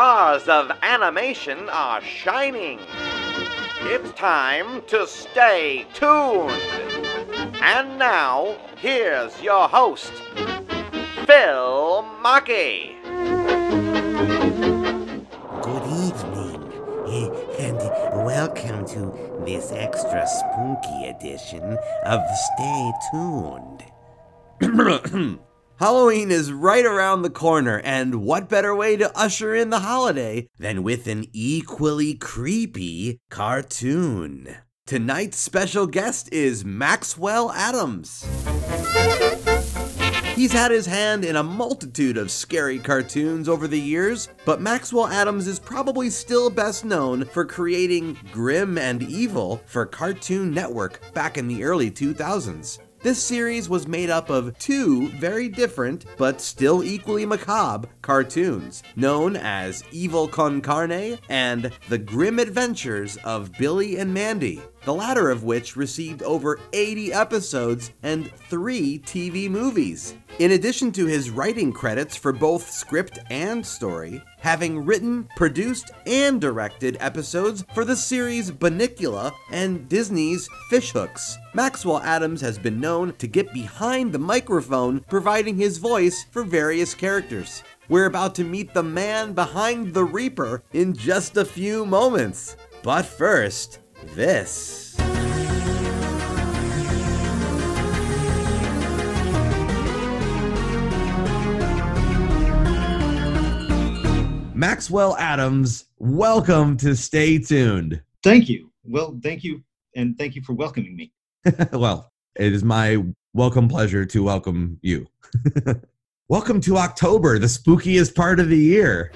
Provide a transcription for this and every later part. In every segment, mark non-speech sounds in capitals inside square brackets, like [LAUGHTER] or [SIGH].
stars of animation are shining. It's time to stay tuned. And now, here's your host, Phil Machi. Good evening, and welcome to this extra spooky edition of Stay Tuned. [CLEARS THROAT] Halloween is right around the corner, and what better way to usher in the holiday than with an equally creepy cartoon? Tonight's special guest is Maxwell Atoms. He's had his hand in a multitude of scary cartoons over the years, but Maxwell Atoms is probably still best known for creating Grim and Evil for Cartoon Network back in the early 2000s. This series was made up of two very different, but still equally macabre, cartoons, known as Evil Con Carne and The Grim Adventures of Billy and Mandy, the latter of which received over 80 episodes and three TV movies. In addition to his writing credits for both script and story, having written, produced, and directed episodes for the series Bunnicula and Disney's Fishhooks. Maxwell Atoms has been known to get behind the microphone, providing his voice for various characters. We're about to meet the man behind the Reaper in just a few moments. But first, this. Maxwell Atoms, welcome to Stay Tuned. Thank you. Well, thank you, and thank you for welcoming me. [LAUGHS] well, it is my welcome pleasure to welcome you. [LAUGHS] welcome to October, the spookiest part of the year.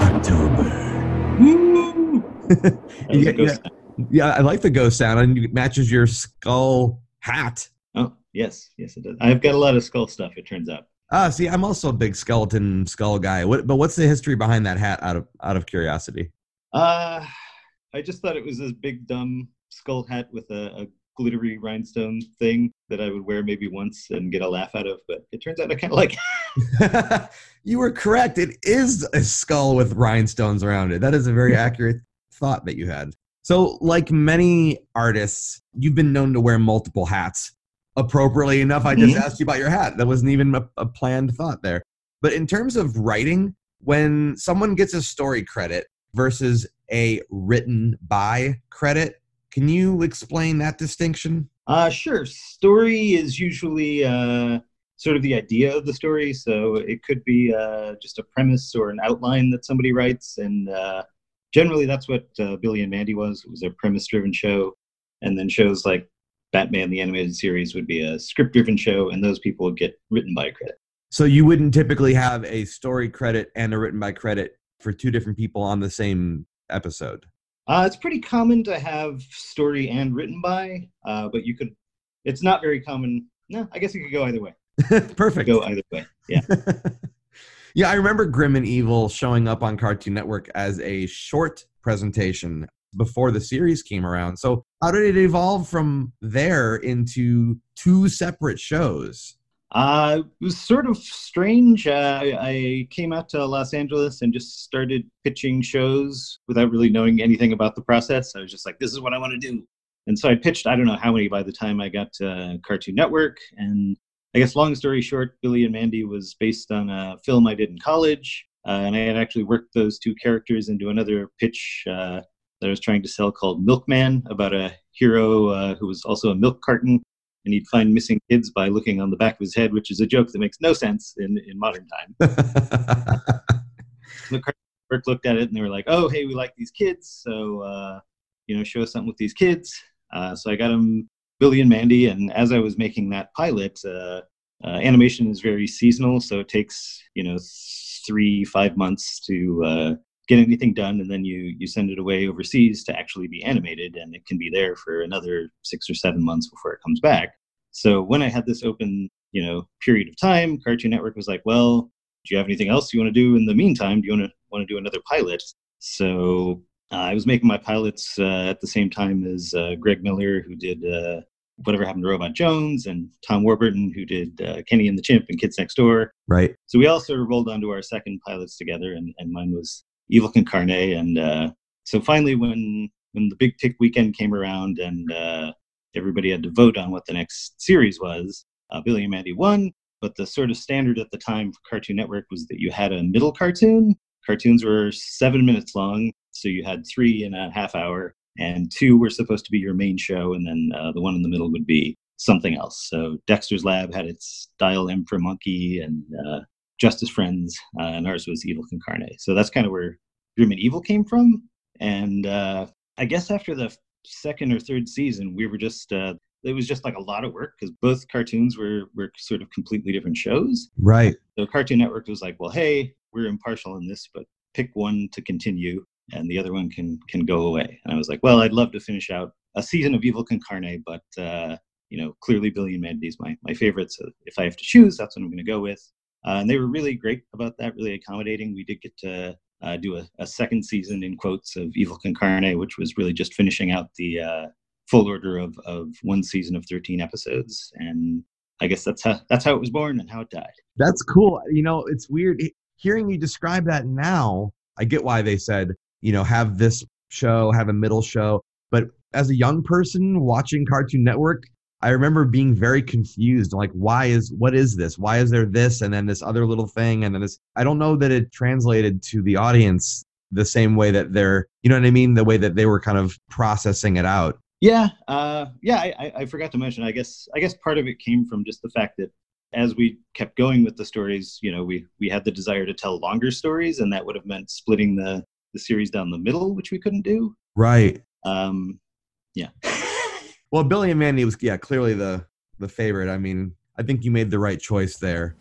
October. Woo! [LAUGHS] Yeah, yeah, yeah, I like the ghost sound, and it matches your skull hat. Oh, yes, yes, it does. I've got a lot of skull stuff. It turns out. Ah, see, I'm also a big skeleton skull guy. What, but what's the history behind that hat? Out of out of curiosity. Uh, I just thought it was this big dumb skull hat with a, a glittery rhinestone thing that I would wear maybe once and get a laugh out of. But it turns out I kind of like. [LAUGHS] [LAUGHS] you were correct. It is a skull with rhinestones around it. That is a very accurate thought that you had. So, like many artists, you've been known to wear multiple hats. Appropriately enough, I just Mhm. asked you about your hat. That wasn't even a, a planned thought there. But in terms of writing, when someone gets a story credit versus a written by credit, can you explain that distinction? Uh, sure. Story is usually uh, sort of the idea of the story. So it could be uh, just a premise or an outline that somebody writes. And uh, generally, that's what uh, Billy and Mandy was. It was a premise driven show. And then shows like Batman, the animated series, would be a script driven show. And those people would get written by credit. So you wouldn't typically have a story credit and a written by credit for two different people on the same episode. Uh, it's pretty common to have story and written by, uh, but you could, it's not very common. No, I guess it could go either way. [LAUGHS] Perfect. Go either way. Yeah. [LAUGHS] yeah, I remember Grim and Evil showing up on Cartoon Network as a short presentation before the series came around. So, how did it evolve from there into two separate shows? Uh, it was sort of strange. Uh, I, came out to Los Angeles and just started pitching shows without really knowing anything about the process. I was just like, this is what I want to do. And so I pitched, I don't know how many by the time I got to Cartoon Network. And I guess, long story short, Billy and Mandy was based on a film I did in college. Uh, and I had actually worked those two characters into another pitch uh, that I was trying to sell called Milkman about a hero uh, who was also a milk carton and he'd find missing kids by looking on the back of his head, which is a joke that makes no sense in, in modern time. [LAUGHS] The Cartoon looked at it and they were like, "Oh, hey, we like these kids, so uh, you know, show us something with these kids." Uh, so I got him Billy and Mandy, and as I was making that pilot, uh, uh, animation is very seasonal, so it takes you know three five months to uh, get anything done, and then you you send it away overseas to actually be animated, and it can be there for another six or seven months before it comes back. So when I had this open, you know, period of time, Cartoon Network was like, "Well, do you have anything else you want to do in the meantime? Do you want to want to do another pilot?" So uh, I was making my pilots uh, at the same time as uh, Greg Miller, who did uh, Whatever Happened to Robot Jones and Tom Warburton, who did uh, Kenny and the Chimp and Kids Next Door. Right. So we all sort of rolled onto our second pilots together, and, and mine was Evil Con Carne. And uh, so finally, when when the big pick weekend came around and uh, everybody had to vote on what the next series was, uh, Billy and Mandy won. But the sort of standard at the time for Cartoon Network was that you had a middle cartoon. Cartoons were seven minutes long, so you had three in a half hour, and two were supposed to be your main show, and then uh, the one in the middle would be something else. So Dexter's Lab had its Dial M for Monkey and uh, Justice Friends, uh, and ours was Evil Con Carne. So that's kind of where Grim and Evil came from. And uh, I guess after the second or third season, we were just uh, it was just like a lot of work because both cartoons were were sort of completely different shows. Right. So Cartoon Network was like, well, hey, we're impartial in this, but pick one to continue, and the other one can can go away. And I was like, well, I'd love to finish out a season of Evil Con Carne, but uh, you know, clearly Billy and Mandy's my my favorite. So if I have to choose, that's what I'm going to go with. Uh, and they were really great about that, really accommodating. We did get to uh, do a, a, second season in quotes of Evil Con Carne, which was really just finishing out the uh, full order of, of one season of 13 episodes. And I guess that's how that's how it was born and how it died. That's cool. You know, it's weird hearing you describe that now. I get why they said, you know, have this show, have a middle show. But as a young person watching Cartoon Network, I remember being very confused. Like, why is what is this? Why is there this and then this other little thing and then this? I don't know that it translated to the audience the same way that they're, you know what I mean? The way that they were kind of processing it out. Yeah, uh, yeah. I, I forgot to mention. I guess I guess part of it came from just the fact that as we kept going with the stories, you know, we we had the desire to tell longer stories, and that would have meant splitting the the series down the middle, which we couldn't do. Right. Um, yeah. Well, Billy and Mandy was yeah clearly the the favorite. I mean, I think you made the right choice there.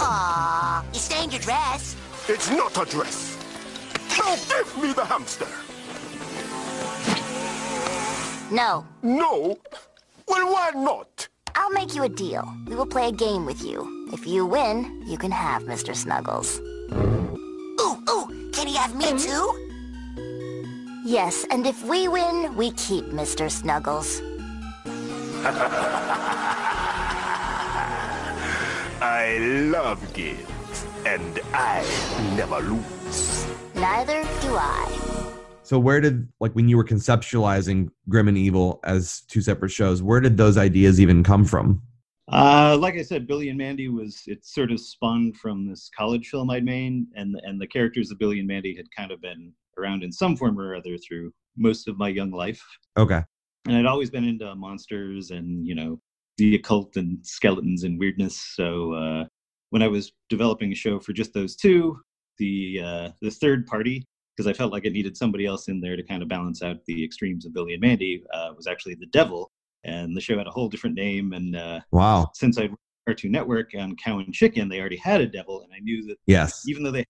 Aw, you stained your dress. It's not a dress. Now give me the hamster. No. No? Well, why not? I'll make you a deal. We will play a game with you. If you win, you can have Mr. Snuggles. Ooh, ooh, can he have me mm-hmm. too? Yes, and if we win, we keep Mr. Snuggles. I love games, and I never lose. Neither do I. So where did like when you were conceptualizing Grim and Evil as two separate shows, where did those ideas even come from? Uh, like I said, Billy and Mandy was it sort of spun from this college film I'd made, and and the characters of Billy and Mandy had kind of been around in some form or other through most of my young life. Okay. And I'd always been into monsters and, you know, the occult and skeletons and weirdness. So uh, when I was developing a show for just those two, the uh, the third party, because I felt like I needed somebody else in there to kind of balance out the extremes of Billy and Mandy, uh, was actually the devil. And the show had a whole different name. And uh, wow, since I'd Cartoon Network on Cow and Chicken, they already had a devil, and I knew that. Yes. Even though they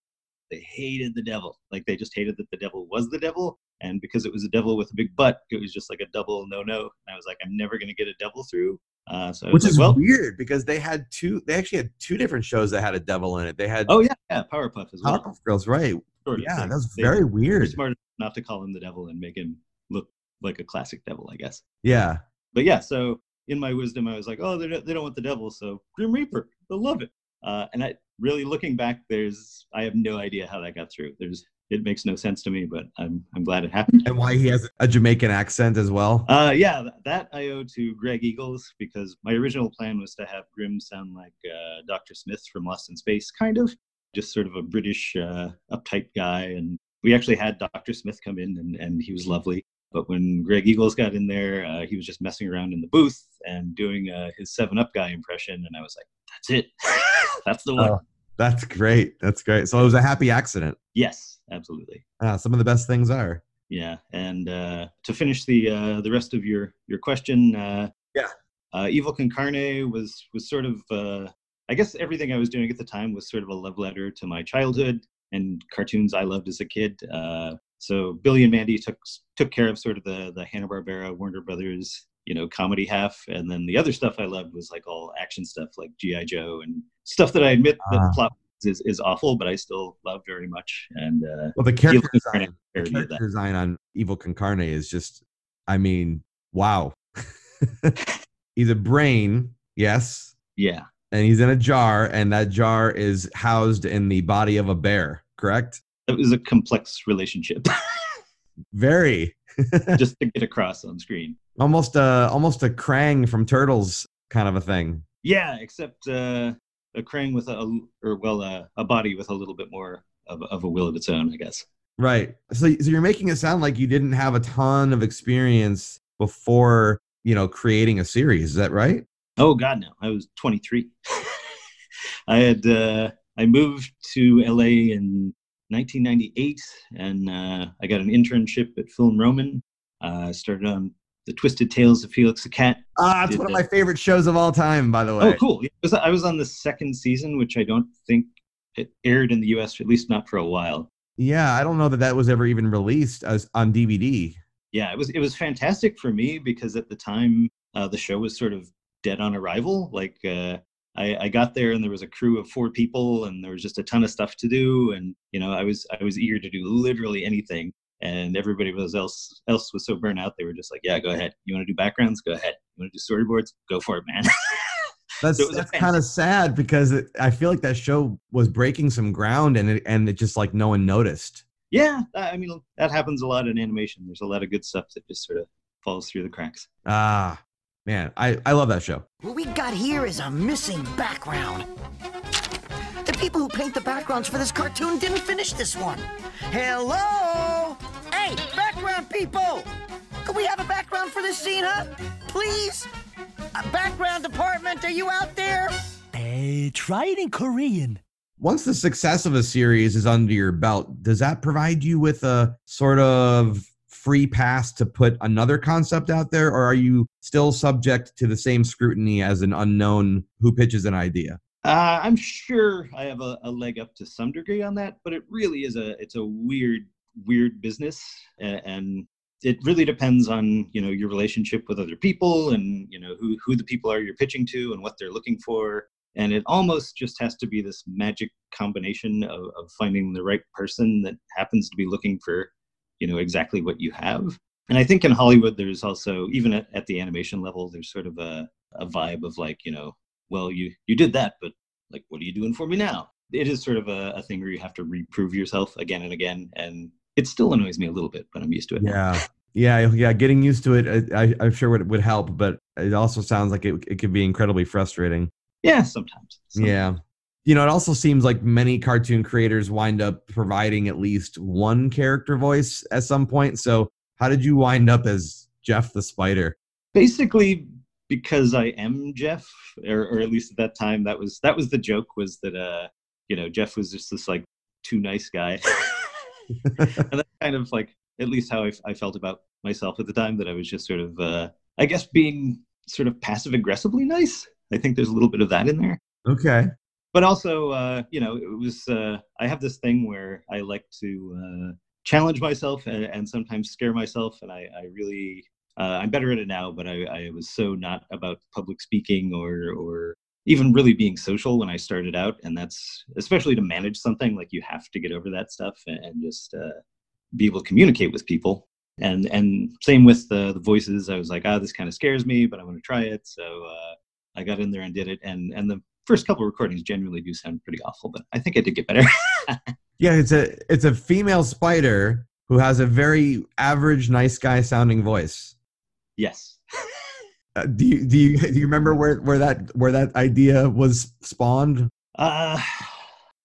they hated the devil. Like they just hated that the devil was the devil. And because it was a devil with a big butt, it was just like a double no no. And I was like, I'm never gonna get a devil through. Uh, so which like, is well, weird because they had two. They actually had two different shows that had a devil in it. They had oh yeah, yeah, Powerpuff as well. Powerpuff Girls, right? Sort of yeah, thing. that was They very weird. Smart not to call him the devil and make him look like a classic devil, I guess. Yeah, But yeah, so in my wisdom, I was like, oh, they don't, they don't want the devil, so Grim Reaper, they'll love it. Uh, and I really looking back, there's I have no idea how that got through. There's it makes no sense to me, but I'm I'm glad it happened. and why he has a Jamaican accent as well. Uh, yeah, that I owe to Greg Eagles because my original plan was to have Grim sound like uh, Dr. Smith from Lost in Space, kind of, just sort of a British uh, uptight guy. And we actually had Dr. Smith come in, and, and he was lovely. But when Greg Eagles got in there, uh, he was just messing around in the booth and doing uh, his Seven Up guy impression, and I was like, "That's it, [LAUGHS] that's the one." Oh. That's great. That's great. So it was a happy accident. Yes, absolutely. Ah, some of the best things are. Yeah, and uh, to finish the uh, the rest of your your question, uh, Yeah. uh, Evil Con Carne was was sort of uh, I guess everything I was doing at the time was sort of a love letter to my childhood and cartoons I loved as a kid. Uh, so Billy and Mandy took took care of sort of the the Hanna Barbera Warner Brothers you know comedy half, and then the other stuff I loved was like all action stuff like GI Joe and stuff that I admit that Ah. the plot is is awful, but I still love very much. And uh, Well, the character design, the that. character design on Evil Con Carne is just, I mean, wow. [LAUGHS] he's a brain, yes, Yeah. and he's in a jar, and that jar is housed in the body of a bear. Correct? That was a complex relationship [LAUGHS] Very. [LAUGHS] just to get across on screen. almost a almost a Krang from Turtles kind of a thing. Yeah, except uh, a Krang with a, or well, uh, a body with a little bit more of, of a will of its own, I guess. Right. So, so you're making it sound like you didn't have a ton of experience before, you know, creating a series. Is that right? Oh God, no! I was 23. [LAUGHS] I had uh, I moved to LA in 1998, and uh, I got an internship at Film Roman. Uh, I started on the Twisted Tales of Felix the Cat. Ah, it's one of my favorite shows of all time, by the way. Oh, cool! Was- I was on the second season, which I don't think it aired in the U.S. at least not for a while. Yeah, I don't know that that was ever even released as on DVD. yeah it was it was fantastic for me because at the time uh, the show was sort of dead on arrival like uh, I, I got there and there was a crew of four people and there was just a ton of stuff to do and you know i was i was eager to do literally anything and everybody was else else was so burnt out they were just like yeah go ahead. You want to do backgrounds? Go ahead. You want to do storyboards? Go for it man. [LAUGHS] That's So it that's kind of sad because it, I feel like that show was breaking some ground and it and it just like no one noticed. yeah i I mean that happens a lot in animation. There's a lot of good stuff that just sort of falls through the cracks. Ah, man, I I love that show. What we got here is a missing background. The people who paint the backgrounds for this cartoon didn't finish this one. Hello? Hey, background people! Could we have a background for this scene, huh? Please? A background department, are you out there? Hey, try it in Korean. Once the success of a series is under your belt, does that provide you with a sort of free pass to put another concept out there, or are you still subject to the same scrutiny as an unknown who pitches an idea? Uh, I'm sure I have a, a leg up to some degree on that, but it really is a it's a weird weird business, and, it really depends on you know your relationship with other people and you know who who the people are you're pitching to and what they're looking for, and it almost just has to be this magic combination of, of finding the right person that happens to be looking for you know exactly what you have. And I think in Hollywood, there's also even at, at the animation level, there's sort of a, a vibe of like you know well you you did that but like what are you doing for me now it is sort of a, a thing where you have to reprove yourself again and again and it still annoys me a little bit but i'm used to it now. Yeah. Yeah, yeah, getting used to it, I, I'm sure would would help, but it also sounds like it, it could be incredibly frustrating. yeah sometimes, sometimes. Yeah. You know, it also seems like many cartoon creators wind up providing at least one character voice at some point. So, how did you wind up as Jeff the Spider? basically because i am jeff or, or at least at that time that was that was the joke was that uh you know jeff was just this like too nice guy [LAUGHS] and that's kind of like at least how I, I felt about myself at the time that i was just sort of uh i guess being sort of passive aggressively nice i think there's a little bit of that in there Okay. But also uh, you know it was uh, i have this thing where i like to uh, challenge myself and, and sometimes scare myself and i, I really uh, i'm better at it now but I, I was so not about public speaking or or even really being social when i started out and that's especially to manage something like you have to get over that stuff and, and just uh, be able to communicate with people. And and same with the, the voices i was like ah this kind of scares me but i want to try it. So uh, i got in there and did it and and the first couple recordings generally do sound pretty awful but i think i did get better [LAUGHS] Yeah, it's a it's a female spider who has a very average, nice guy sounding voice. yes Uh, do you do you [LAUGHS] do you remember where where that where that idea was spawned? uh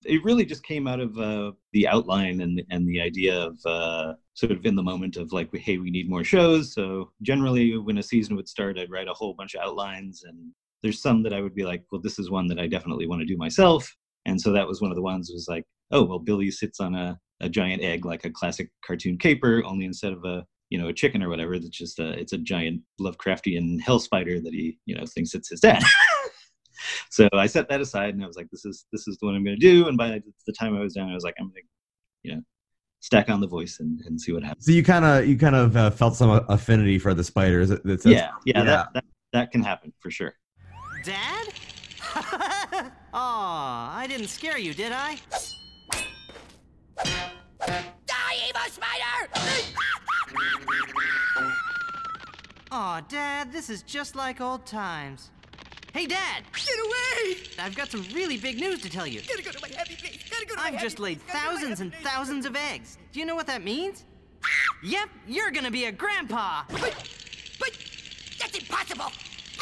it really just came out of uh, the outline and and the idea of uh, sort of in the moment of like, hey, we need more shows. So generally, when a season would start, I'd write a whole bunch of outlines, and there's some that I would be like, well, this is one that I definitely want to do myself. And so that was one of the ones was like, oh, well, Billy sits on a, a giant egg like a classic cartoon caper, only instead of a you know a chicken or whatever, that's just a it's a giant Lovecraftian hell spider that he you know thinks it's his dad. [LAUGHS] so I set that aside and I was like, this is this is the one I'm going to do. And by the time I was done, I was like, I'm going to, you know, stack on the voice and, and see what happens. So you kind of you kind of uh, felt some affinity for the spiders. That's, yeah, yeah, yeah. That, that that can happen for sure. Dad? [LAUGHS] Aw, I didn't scare you, did I? Die, evil spider! Aw, Dad, this is just like old times. Hey, Dad! Get away! I've got some really big news to tell you. Gotta go to my happy place. Gotta go to my I've just laid place. Gotta go to my thousands and place. thousands of eggs. Do you know what that means? Ah! yep, you're gonna be a grandpa. But, but, that's impossible.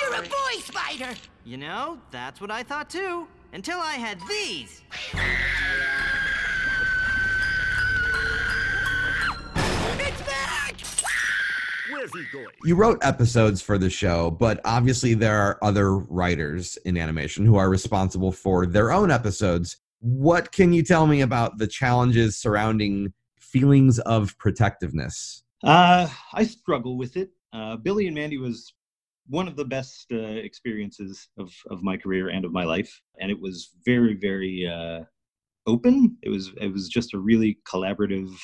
You're a boy spider. You know, that's what I thought too. Until I had these. It's back! Where's he going? You wrote episodes for the show, but obviously there are other writers in animation who are responsible for their own episodes. What can you tell me about the challenges surrounding feelings of protectiveness? Uh, I struggle with it. Uh, Billy and Mandy was one of the best uh, experiences of, of my career and of my life, and it was very, very uh, open. It was it was just a really collaborative,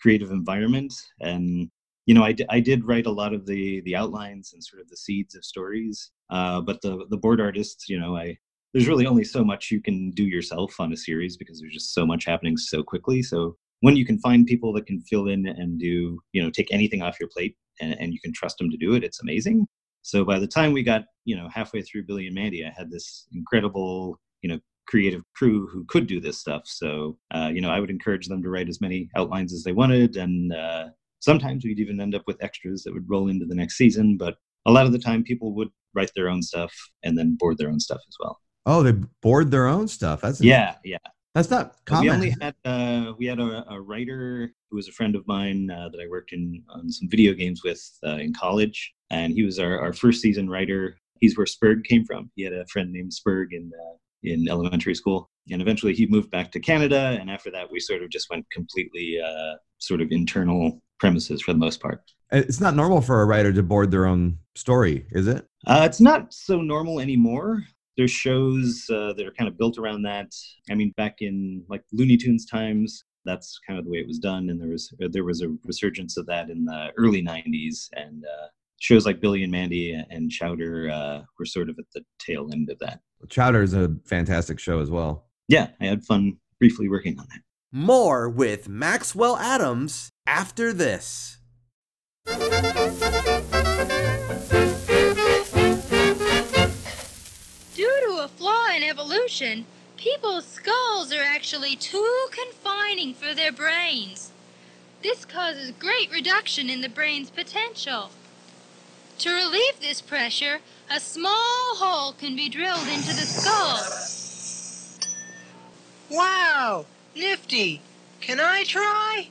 creative environment, and you know, I, I did write a lot of the the outlines and sort of the seeds of stories. Uh, but the the board artists, you know, I there's really only so much you can do yourself on a series because there's just so much happening so quickly. So when you can find people that can fill in and do, you know, take anything off your plate and, and you can trust them to do it, it's amazing. So by the time we got, you know, halfway through Billy and Mandy, I had this incredible, you know, creative crew who could do this stuff. So, uh, you know, I would encourage them to write as many outlines as they wanted. And uh, sometimes we'd even end up with extras that would roll into the next season. But a lot of the time, people would write their own stuff and then board their own stuff as well. Oh, they board their own stuff. That's Yeah, yeah. That's not But we only had uh, we had a, a writer who was a friend of mine uh, that I worked in on some video games with uh, in college, and he was our, our first season writer. He's where Sperg came from. He had a friend named Sperg in uh, in elementary school, and eventually he moved back to Canada. And after that, we sort of just went completely uh, sort of internal premises for the most part. It's not normal for a writer to board their own story, is it? Uh, it's not so normal anymore. There's shows uh, that are kind of built around that. I mean, back in like Looney Tunes times, that's kind of the way it was done, and there was uh, there was a resurgence of that in the early '90s, and uh, shows like Billy and Mandy and Chowder uh, were sort of at the tail end of that. Chowder is a fantastic show as well. Yeah, I had fun briefly working on that. More with Maxwell Atoms after this. In evolution, people's skulls are actually too confining for their brains. This causes great reduction in the brain's potential. To relieve this pressure, a small hole can be drilled into the skull. Wow, nifty. Can I try?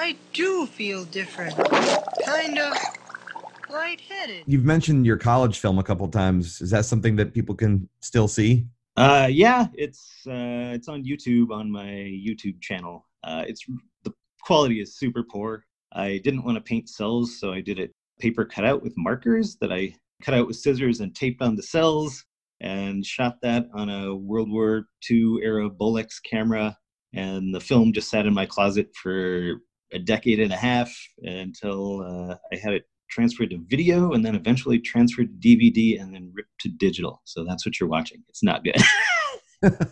You know, I do feel different. Kind of lightheaded. You've mentioned your college film a couple times. Is that something that people can still see? Uh, yeah, it's uh, it's on YouTube on my YouTube channel. Uh, it's the quality is super poor. I didn't want to paint cells, so I did it paper cutout with markers that I cut out with scissors and taped on the cells, and shot that on a World War II era Bolex camera. And the film just sat in my closet for a decade and a half until uh, I had it transferred to video and then eventually transferred to DVD and then ripped to digital. So that's what you're watching. It's not good.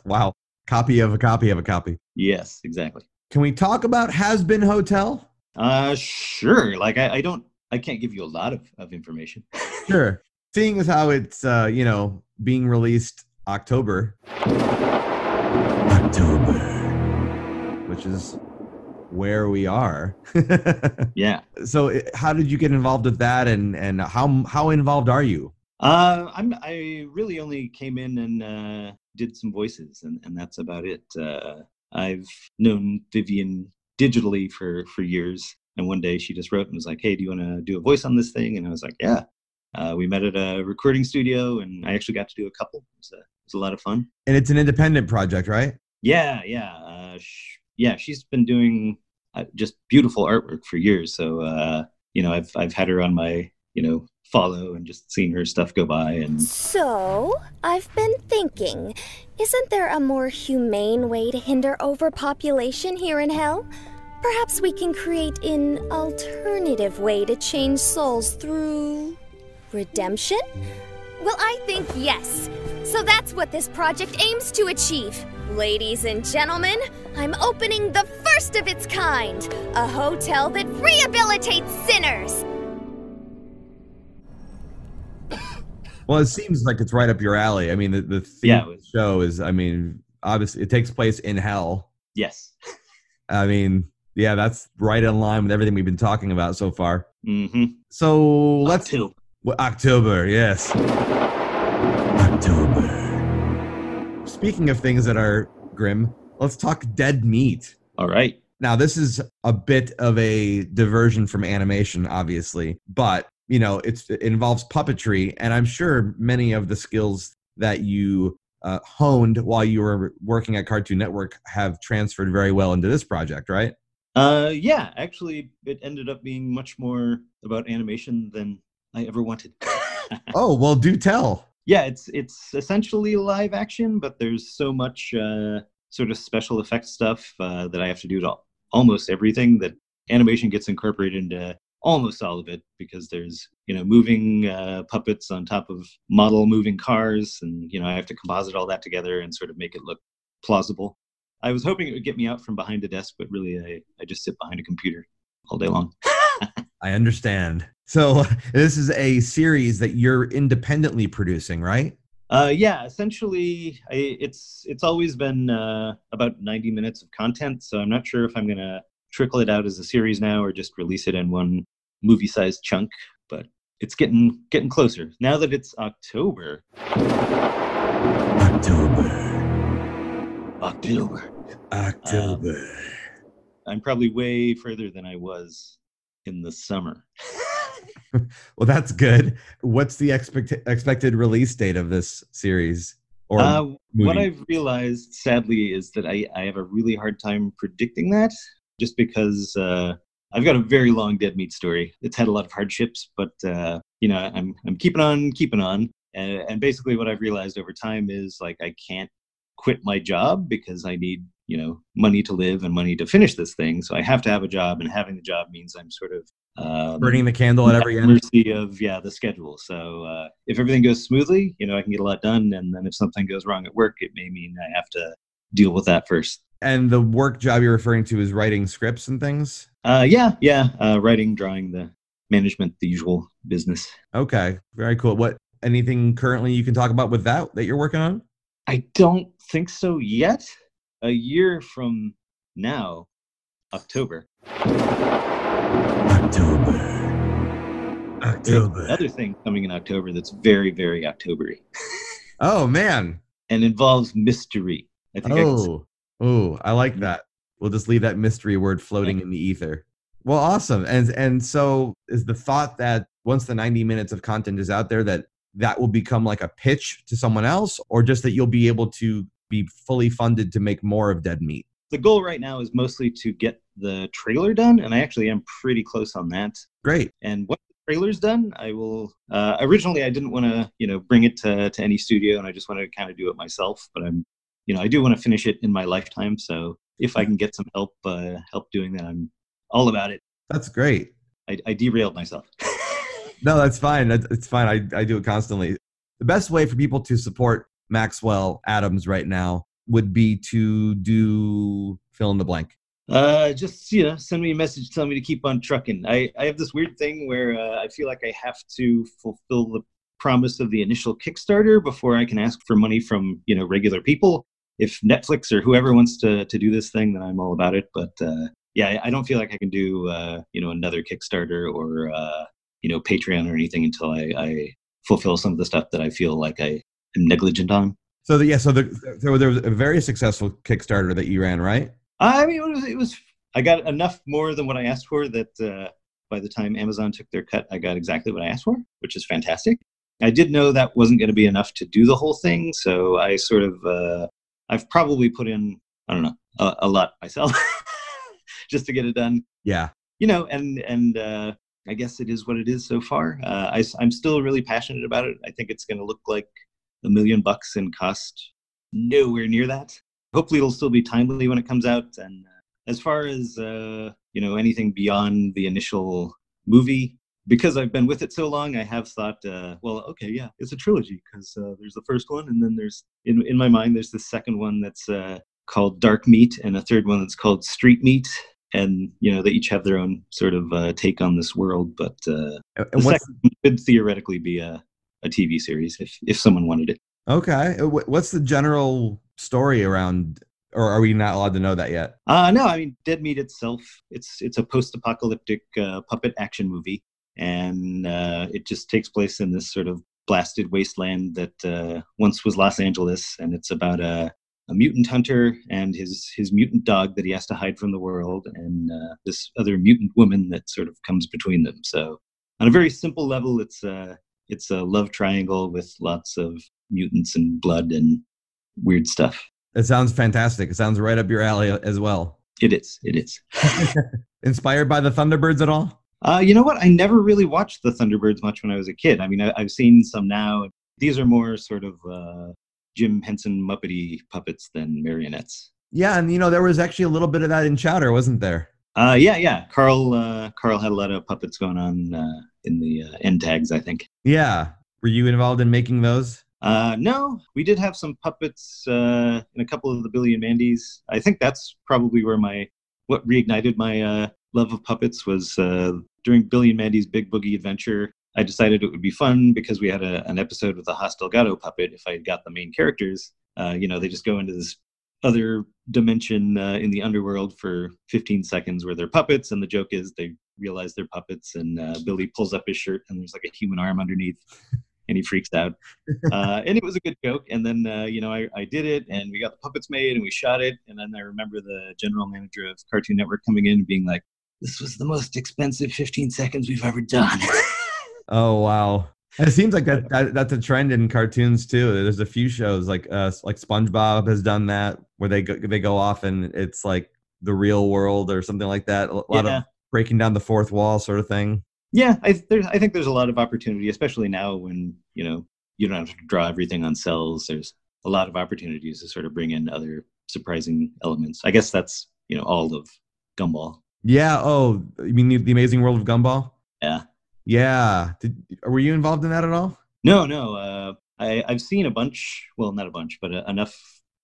[LAUGHS] wow. Copy of a copy of a copy. yes, exactly. Can we talk about Hazbin Hotel? Uh, sure. Like I, I don't, I can't give you a lot of, of information. [LAUGHS] Sure. Seeing as how it's uh, you know, being released October. October. Which is where we are. yeah. [LAUGHS] So how did you get involved with that and and how how involved are you? Uh, I'm, I really only came in and uh, did some voices, and, and that's about it. Uh, I've known Vivienne digitally for for years, and one day she just wrote and was like, "Hey, do you want to do a voice on this thing?" And I was like, "Yeah." Uh, we met at a recording studio, and I actually got to do a couple. It was a, it was a lot of fun. And it's an independent project, right? Yeah, yeah, uh, sh- yeah. She's been doing uh, just beautiful artwork for years. So uh, you know, I've I've had her on my you know follow and just seen her stuff go by and So, I've been thinking, isn't there a more humane way to hinder overpopulation here in Hell? Perhaps we can create an alternative way to change souls through redemption? Well, I think yes. So that's what this project aims to achieve Ladies and gentlemen, I'm opening the first of its kind a hotel that rehabilitates sinners. Well, it seems like it's right up your alley. I mean, the, the theme Yeah, of the show is, I mean, obviously it takes place in hell. Yes. [LAUGHS] I mean, yeah, that's right in line with everything we've been talking about so far. Mm-hmm. So let's October. Well, October, yes. October. Speaking of things that are grim, let's talk dead meat. All right. Now, this is a bit of a diversion from animation, obviously, but you know, it's it involves puppetry, and I'm sure many of the skills that you uh, honed while you were working at Cartoon Network have transferred very well into this project, right? Uh, yeah, actually, it ended up being much more about animation than I ever wanted. [LAUGHS] Oh, well, do tell. Yeah, it's it's essentially live action, but there's so much uh, sort of special effects stuff uh, that I have to do to almost everything that animation gets incorporated into almost all of it because there's you know moving uh, puppets on top of model moving cars, and you know I have to composite all that together and sort of make it look plausible. I was hoping it would get me out from behind a desk, but really I, I just sit behind a computer all day long. I understand. So, [LAUGHS] this is a series that you're independently producing, right? Uh, yeah, essentially, I, it's it's always been uh, about 90 minutes of content, so I'm not sure if I'm gonna trickle it out as a series now or just release it in one movie-sized chunk. But it's getting getting closer now that it's October. October. October. October. I'm probably way further than I was in the summer. [LAUGHS] well, that's good. What's the expect- expected release date of this series? Or Uh, what? I've realized, sadly, is that I, I have a really hard time predicting that just because uh, I've got a very long dead meat story. It's had a lot of hardships, but uh, you know, I'm I'm keeping on, keeping on. And, and basically, what I've realized over time is like I can't quit my job because I need you know money to live and money to finish this thing. So I have to have a job, and having the job means I'm sort of um, Burning the candle at every end. mercy of yeah the schedule. So uh, if everything goes smoothly, you know I can get a lot done, and then if something goes wrong at work, it may mean I have to deal with that first. And the work job you're referring to is writing scripts and things? Uh, yeah, yeah, uh, writing, drawing, the management, the usual business. Okay, very cool. What anything currently you can talk about with that that you're working on? I don't think so yet. A year from now, October. October. There's another thing coming in October that's very, very Octobery Oh man. and involves mystery. I think I Oh. Oh, I like that. We'll just leave that mystery word floating in the ether. Well, awesome. And and so is the thought that once the 90 minutes of content is out there that that will become like a pitch to someone else or just that you'll be able to be fully funded to make more of Dead Meat? the goal right now is mostly to get the trailer done, and I actually am pretty close on that. Great. And what the trailer's done, I will. Uh, originally, I didn't want to, you know, bring it to to any studio, and I just wanted to kind of do it myself. But I'm, you know, I do want to finish it in my lifetime. So if I can get some help, uh, help doing that, I'm all about it. That's great. I, I derailed myself. [LAUGHS] No, that's fine. That's- It's fine. I, I do it constantly. The best way for people to support Maxwell Atoms right now would be to do fill in the blank. Uh, just you know, send me a message, telling me to keep on trucking. I I have this weird thing where uh, I feel like I have to fulfill the promise of the initial Kickstarter before I can ask for money from you know regular people. If Netflix or whoever wants to to do this thing, then I'm all about it. But uh, yeah, I, don't feel like I can do uh, you know another Kickstarter or uh, you know Patreon or anything until I, I fulfill some of the stuff that I feel like I negligent on. So the, yeah, so the, there, there was a very successful Kickstarter that you ran, right? I mean, it was, it was. I got enough more than what I asked for. That uh, by the time Amazon took their cut, I got exactly what I asked for, which is fantastic. I did know that wasn't going to be enough to do the whole thing, so I sort of, uh, I've probably put in, I don't know, a, a lot myself, [LAUGHS] just to get it done. Yeah. You know, and and uh, I guess it is what it is so far. Uh, I, I'm still really passionate about it. I think it's going to look like a million bucks in cost nowhere near that hopefully it'll still be timely when it comes out and uh, as far as uh, you know anything beyond the initial movie because I've been with it so long, I have thought, uh, well, okay, yeah, it's a trilogy because uh, there's the first one, and then there's in in my mind there's the second one that's uh, called Dark Meat, and a third one that's called Street Meat, and you know they each have their own sort of uh, take on this world. But uh, the second could theoretically be a, a TV series if if someone wanted it. Okay. Uh, What's the general story around, or are we not allowed to know that yet? Uh, no, I mean Dead Meat itself. It's it's a post-apocalyptic uh, puppet action movie, and uh, it just takes place in this sort of blasted wasteland that uh, once was Los Angeles, and it's about a, a mutant hunter and his his mutant dog that he has to hide from the world, and uh, this other mutant woman that sort of comes between them. So, on a very simple level, it's uh, it's a love triangle with lots of mutants and blood and weird stuff. It sounds fantastic. It sounds right up your alley as well. It is. It is. [LAUGHS] Inspired by the Thunderbirds at all? Uh, you know what? I never really watched the Thunderbirds much when I was a kid. I mean, I, I've seen some now. These are more sort of uh, Jim Henson Muppety puppets than marionettes. Yeah, and you know there was actually a little bit of that in Chowder, wasn't there? Uh, yeah, yeah. Carl uh, Carl had a lot of puppets going on uh, in the uh, end tags, I think. Yeah. Were you involved in making those? Uh, no, we did have some puppets uh, in a couple of the Billy and Mandy's. I think that's probably where my what reignited my uh, love of puppets was uh, during Billy and Mandy's Big Boogie Adventure. I decided it would be fun because we had a, an episode with a Hoss Delgado puppet. If I had got the main characters, uh, you know, they just go into this other dimension uh, in the underworld for 15 seconds where they're puppets, and the joke is they realize they're puppets, and uh, Billy pulls up his shirt and there's like a human arm underneath and he freaks out. [LAUGHS] Uh, and it was a good joke. And then, uh, you know, I, I did it and we got the puppets made and we shot it. And then I remember the general manager of Cartoon Network coming in and being like, this was the most expensive 15 seconds we've ever done. [LAUGHS] Oh wow. It seems like that, that that's a trend in cartoons too. There's a few shows like uh like SpongeBob has done that where they go they go off and it's like the real world or something like that. A lot Yeah. of breaking down the fourth wall sort of thing. yeah, I, there's, I think there's a lot of opportunity, especially now when, you know, you don't have to draw everything on cells. There's a lot of opportunities to sort of bring in other surprising elements. I guess that's, you know, all of Gumball. Yeah. Oh, you mean the, the Amazing World of Gumball? Yeah. Yeah. Did, were you involved in that at all? No, no. Uh, I, I've seen a bunch. Well, not a bunch, but uh, enough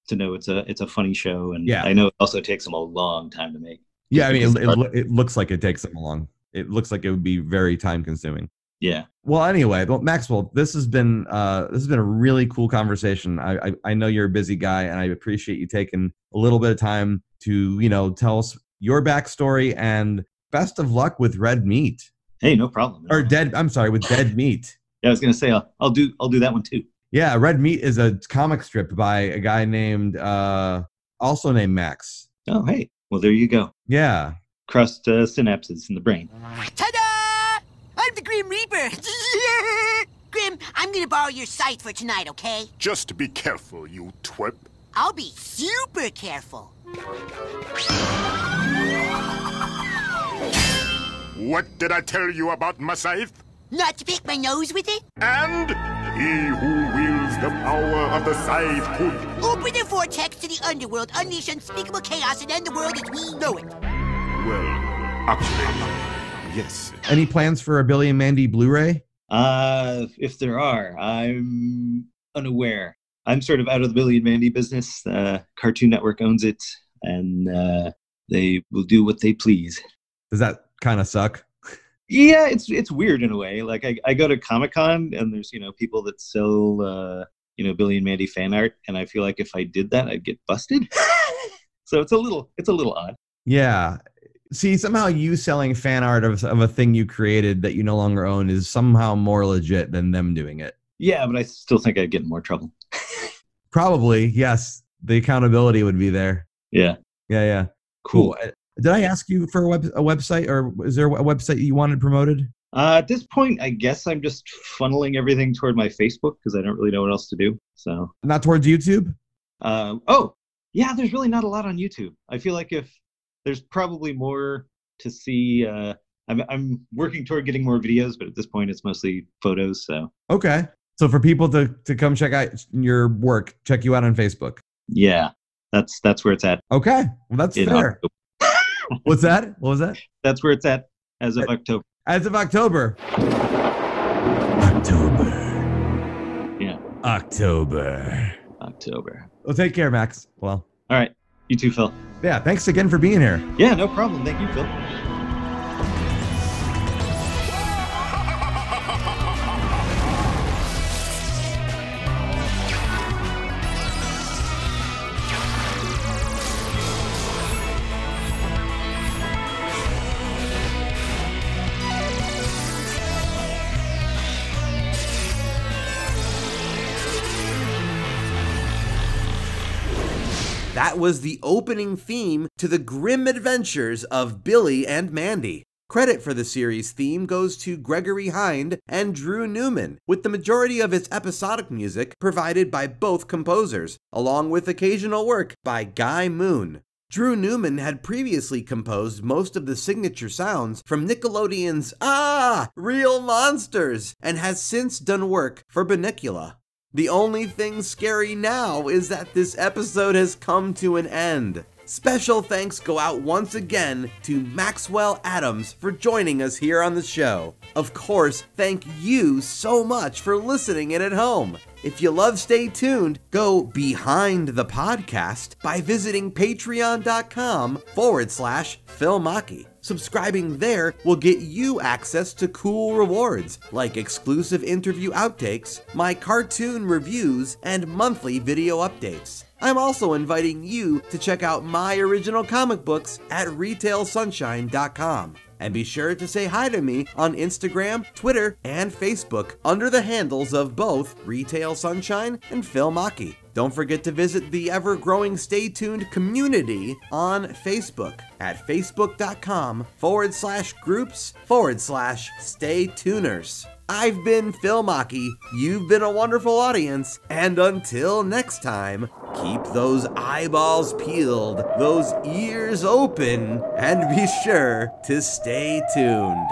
to know it's a it's a funny show, and Yeah. I know it also takes them a long time to make. Yeah. I mean, it, it, it looks like it takes them along. It looks like it would be very time consuming. Yeah. Well, anyway, well, Maxwell, this has been uh, this has been a really cool conversation. I, I I know you're a busy guy, and I appreciate you taking a little bit of time to you know tell us your backstory and best of luck with Red Meat Hey, no problem. or Dead. I'm sorry, with Dead Meat. Yeah, I was gonna say I'll, I'll do I'll do that one too. Yeah, Red Meat is a comic strip by a guy named uh, also named Max. Oh, hey. Well, there you go. Yeah. Crossed uh, synapses in the brain. Ta-da! I'm the Grim Reaper. [LAUGHS] Grim, I'm gonna borrow your sight for tonight, okay? Just be careful, you twerp. I'll be super careful. What did I tell you about my scythe? Not to pick my nose with it? And he who wields the power of the scythe could. Open the vortex to the underworld, unleash unspeakable chaos, and end the world as we know it. Well, actually, yes. Any plans for a Billy and Mandy Blu-ray? Uh, if there are, I'm unaware. I'm sort of out of the Billy and Mandy business. Uh, Cartoon Network owns it, and uh, they will do what they please. Does that kind of suck? Yeah, it's it's weird in a way. Like I, I go to Comic Con and there's you know people that sell uh, you know Billy and Mandy fan art, and I feel like if I did that, I'd get busted. [LAUGHS] so it's a little it's a little odd. Yeah. See, somehow you selling fan art of, of a thing you created that you no longer own is somehow more legit than them doing it. Yeah, but I still think I'd get in more trouble. [LAUGHS] Probably, yes. The accountability would be there. Yeah. Yeah, yeah. Cool. Uh, Did I ask you for a, web, a website or is there a website you wanted promoted? Uh, at this point, I guess I'm just funneling everything toward my Facebook because I don't really know what else to do. So, Not towards YouTube? uh, oh, yeah, there's really not a lot on YouTube. I feel like if there's probably more to see, uh, I'm, I'm working toward getting more videos, but at this point, it's mostly photos. So, Okay. So for people to, to come check out your work, check you out on Facebook. yeah, that's that's where it's at. Okay. Well, that's in fair. October. What's that? What was that? That's where it's at as of October. As of October. October. Yeah. October. October. Well, take care, Max. Well, All right. You too, Phil. yeah, thanks again for being here. Yeah, no problem. Thank you, Phil. That was the opening theme to the grim adventures of Billy and Mandy. Credit for the series theme goes to Gregory Hinde and Drew Neumann, with the majority of its episodic music provided by both composers, along with occasional work by Guy Moon. Drew Neumann had previously composed most of the signature sounds from Nickelodeon's Ah! Real Monsters, and has since done work for Bunnicula. The only thing scary now is that this episode has come to an end. Special thanks go out once again to Maxwell Atoms for joining us here on the show. Of course, thank you so much for listening in at home. If you love Stay 'Tooned, go behind the podcast by visiting patreon.com forward slash Phil Philmachi. Subscribing there will get you access to cool rewards like exclusive interview outtakes, my cartoon reviews, and monthly video updates. I'm also inviting you to check out my original comic books at retailsunshine.com. And be sure to say hi to me on Instagram, Twitter, and Facebook under the handles of both Retail Sunshine and Phil Machi. Don't forget to visit the ever growing Stay 'Tooned community on Facebook at facebook.com forward slash groups forward slash stay tuners. I've been Phil Machi. you've been a wonderful audience, and until next time, keep those eyeballs peeled, those ears open, and be sure to stay tuned.